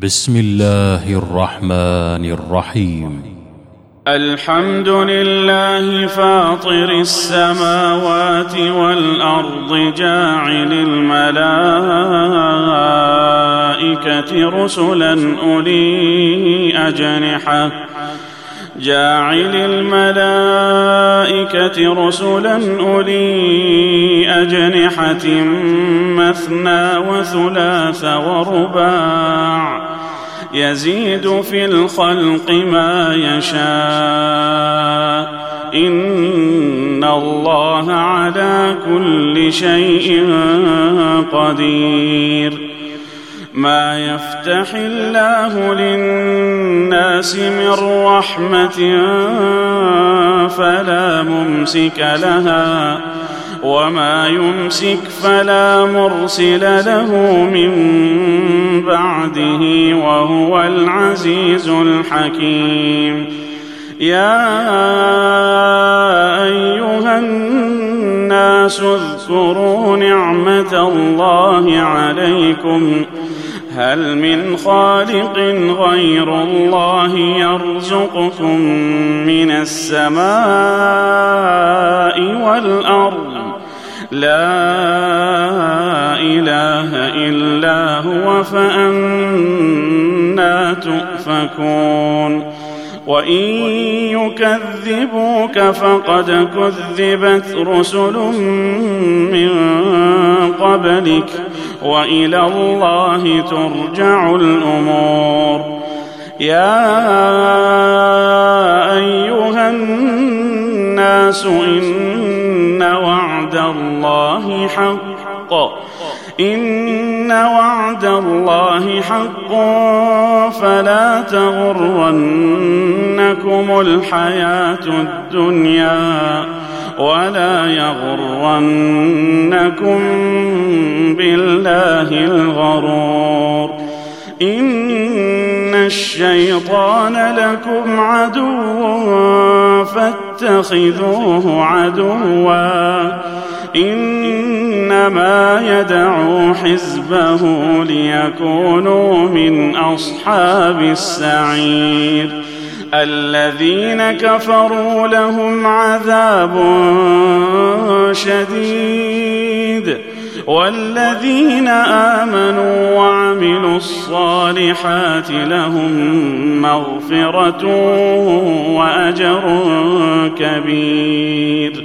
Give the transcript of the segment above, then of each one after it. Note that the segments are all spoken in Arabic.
بسم الله الرحمن الرحيم. الحمد لله فاطر السماوات والأرض جاعل الملائكة رسلا أولي أجنحة. جاعل الملائكة رسلا أولي أجنحة مثنى وثلاث ورباع. يزيد في الخلق ما يشاء. إن الله على كل شيء قدير. ما يفتح الله للناس من رحمة فلا ممسك لها. وما يمسك فلا مرسل له من بعده وهو العزيز الحكيم. يا أيها الناس اذكروا نعمة الله عليكم. هل من خالق غير الله يرزقكم من السماء والأرض؟ لا إله إلا هو فأنا تؤفكون. وإن يكذبوك فقد كذبت رسل من قبلك وإلى الله ترجع الأمور. يا أيها الناس وعد حق إن وعد الله حق فلا تغرنكم الحياة الدنيا ولا يغرنكم بالله الغرور. إن الشيطان لكم عدو فاتخذوه عدوا. إنما يدعو حزبه ليكونوا من أصحاب السعير. الذين كفروا لهم عذاب شديد. والذين آمنوا وعملوا الصالحات لهم مغفرة وأجر كبير.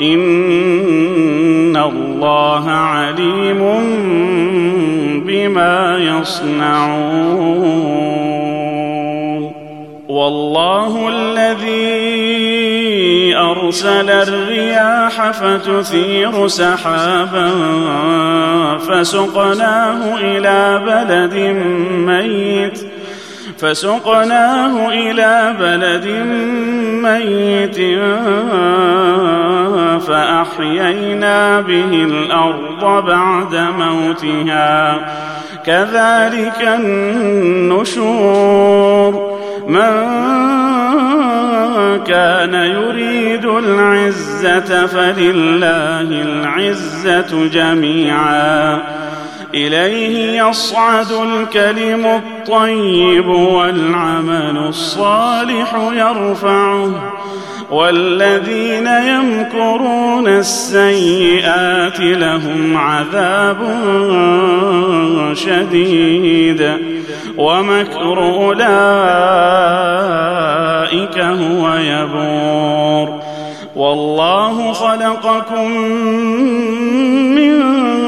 ان الله عليم بما يصنعون. والله الذي ارسل الرياح فتثير سحابا فسقناه إلى بلد ميت فسقناه إلى بلد ميت فأحيينا به الأرض بعد موتها. كذلك النشور. من كان يريد العزة فلله العزة جميعا. إليه يصعد الكلم الطيب والعمل الصالح يرفعه. والذين يمكرون السيئات لهم عذاب شديد. ومكر أولئك هو يبور. والله خلقكم من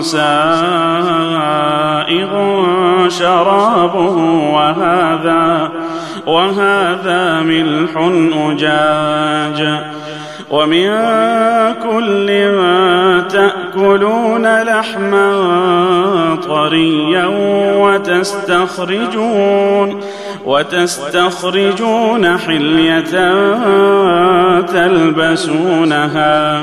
سائغ شرابه وهذا وهذا ملح أجاج. ومن كل تأكلون لحما طريا وتستخرجون وتستخرجون حلية تلبسونها.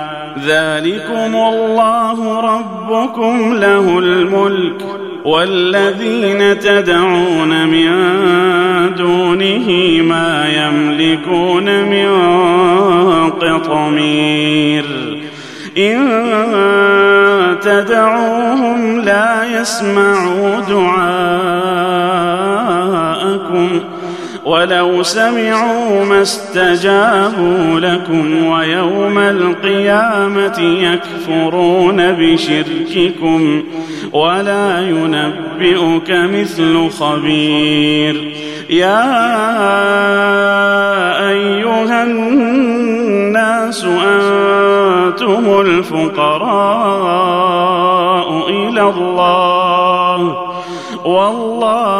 ذلكم الله ربكم له الملك والذين تدعون من دونه ما يملكون من قطمير. إن تدعوهم لا يسمعوا دعاءكم ولو سمعوا ما استجابوا لكم ويوم القيامة يكفرون بشرككم ولا ينبئك مثل خبير. يا أيها الناس أنتم الفقراء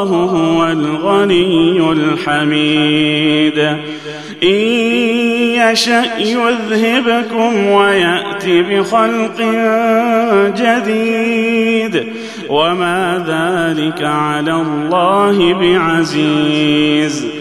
والله هو الغني الحميد. إن يشأ يذهبكم ويات بخلق جديد. وما ذلك على الله بعزيز.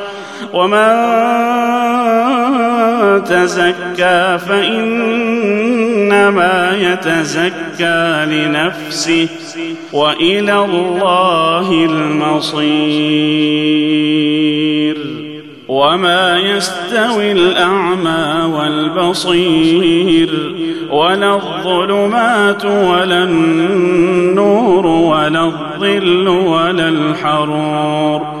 ومن تزكى فإنما يتزكى لنفسه وإلى الله المصير. وما يستوي الأعمى والبصير ولا الظلمات ولا النور ولا الظل ولا الحرور.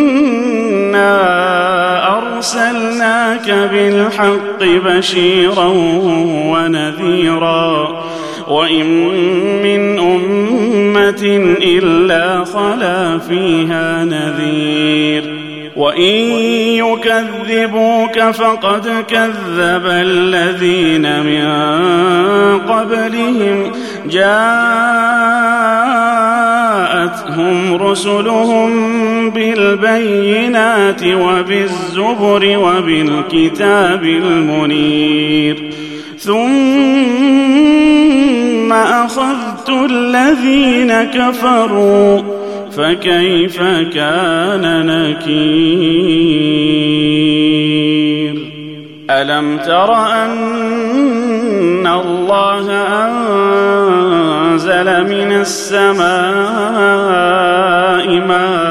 ارسلناك بالحق بشيرا ونذيرا. وإن من أمة إلا خلا فيها نذير. وإن يكذبوك فقد كذب الذين من قبلهم. جاءتهم رسلهم بالبينات وبالزبر وبالكتاب المنير. ثم أخذت الذين كفروا فكيف كان نكير؟ ألم تر أن الله أنزل من السماء ماء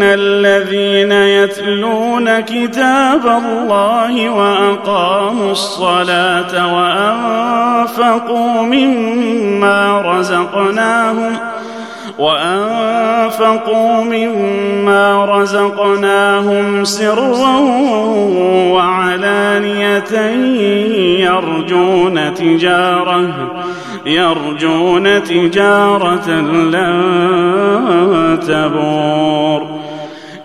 ان الذين يتلون كتاب الله واقاموا الصلاه وانفقوا مما رزقناهم وانفقوا مما رزقناهم سرا وعلانيه يرجون تجاره يرجون تجاره لن تبور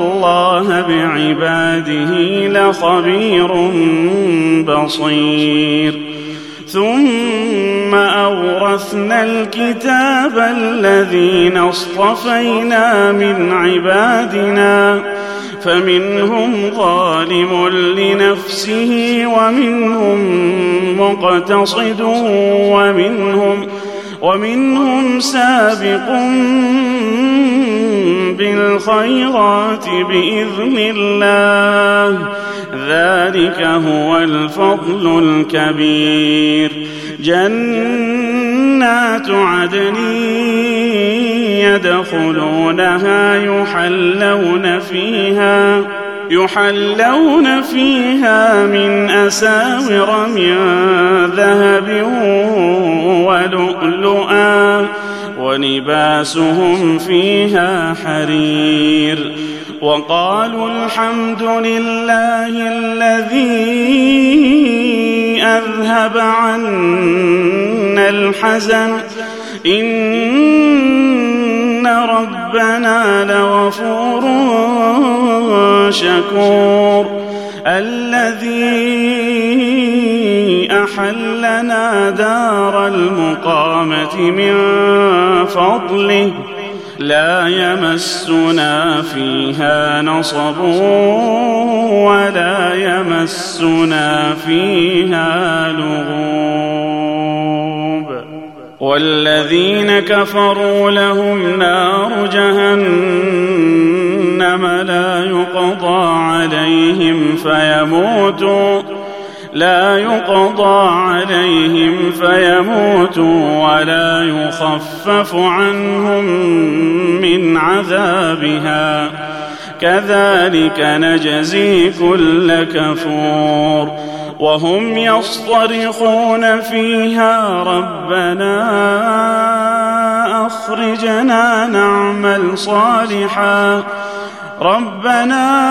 الله بعباده لخبير بصير. ثم أورثنا الكتاب الذين اصطفينا من عبادنا فمنهم ظالم لنفسه ومنهم مقتصد ومنهم ومنهم سابق بالخيرات بإذن الله. ذلك هو الفضل الكبير. جنات عدن يدخلونها يحلون فيها يحلون فيها من أساور من ذهب ولؤلؤا. ولباسهم فيها حرير وقالوا الحمد لله الذي أذهب عنا الحزن. إن ربنا لغفور شكور. الذي أحلنا دار المقامة من فضله لا يمسنا فيها نصب ولا يمسنا فيها لغوب. والذين كفروا لهم نار جهنم لا يقضى عليهم فيموتوا لا يقضى عليهم فيموتوا ولا يخفف عنهم من عذابها. كذلك نجزي كل كفور. وهم يصطرخون فيها ربنا أخرجنا نعمل صالحا. ربنا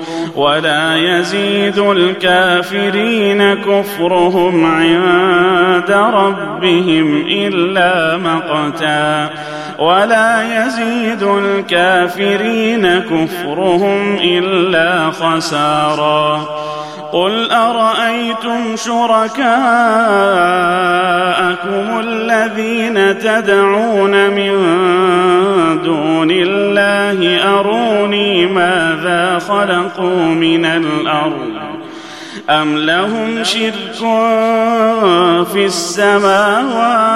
ولا يزيد الكافرين كفرهم عند ربهم إلا مقتا. ولا يزيد الكافرين كفرهم إلا خسارا. قل أرأيتم شركاءكم الذين تدعون من دون الله أروني ماذا خلقوا من الأرض أم لهم شرك في السماوات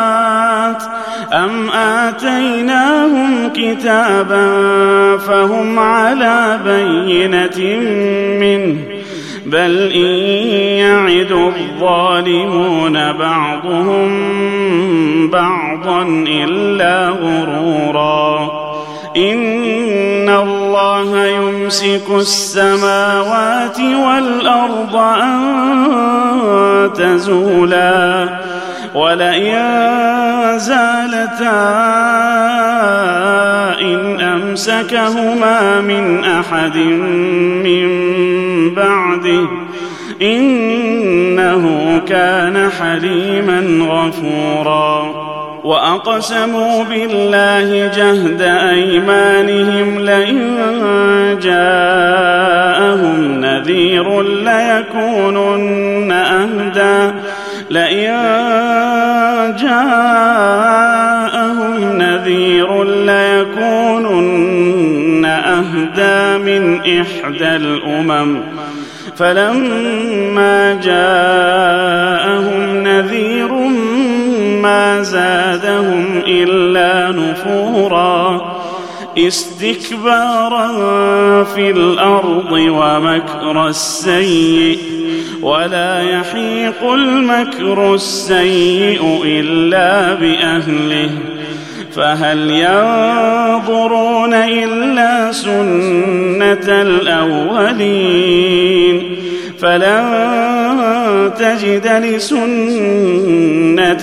أم آتيناهم كتابا فهم على بينة منه بل إن يعد الظالمون بعضهم بعضا إلا غرورا. إن الله يمسك السماوات والأرض أن تزولا. ولئن زالتا إن أمسكهما من أحد من بعده إنه كان حليما غفورا وأقسموا بالله جهد أيمانهم لئن جاءهم نذير ليكونن إحدى الأمم. فلما جاءهم نذير ما زادهم إلا نفورا. استكبارا في الأرض ومكر السيء. ولا يحيق المكر السيء إلا بأهله. فهل ينظرون إلا سنة الأولين فلن تجد لسنة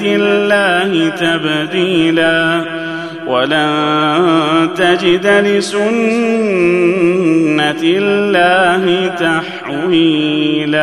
الله تبديلا ولن تجد لسنة الله تحويلا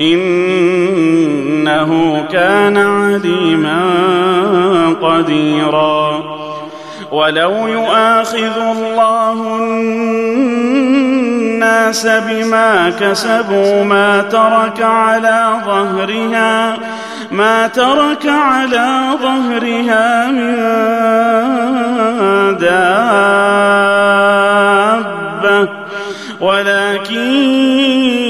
إنه كان عليما قديرا. ولو يؤاخذ الله الناس بما كسبوا ما ترك على ظهرها ما ترك على ظهرها من دابة. ولكن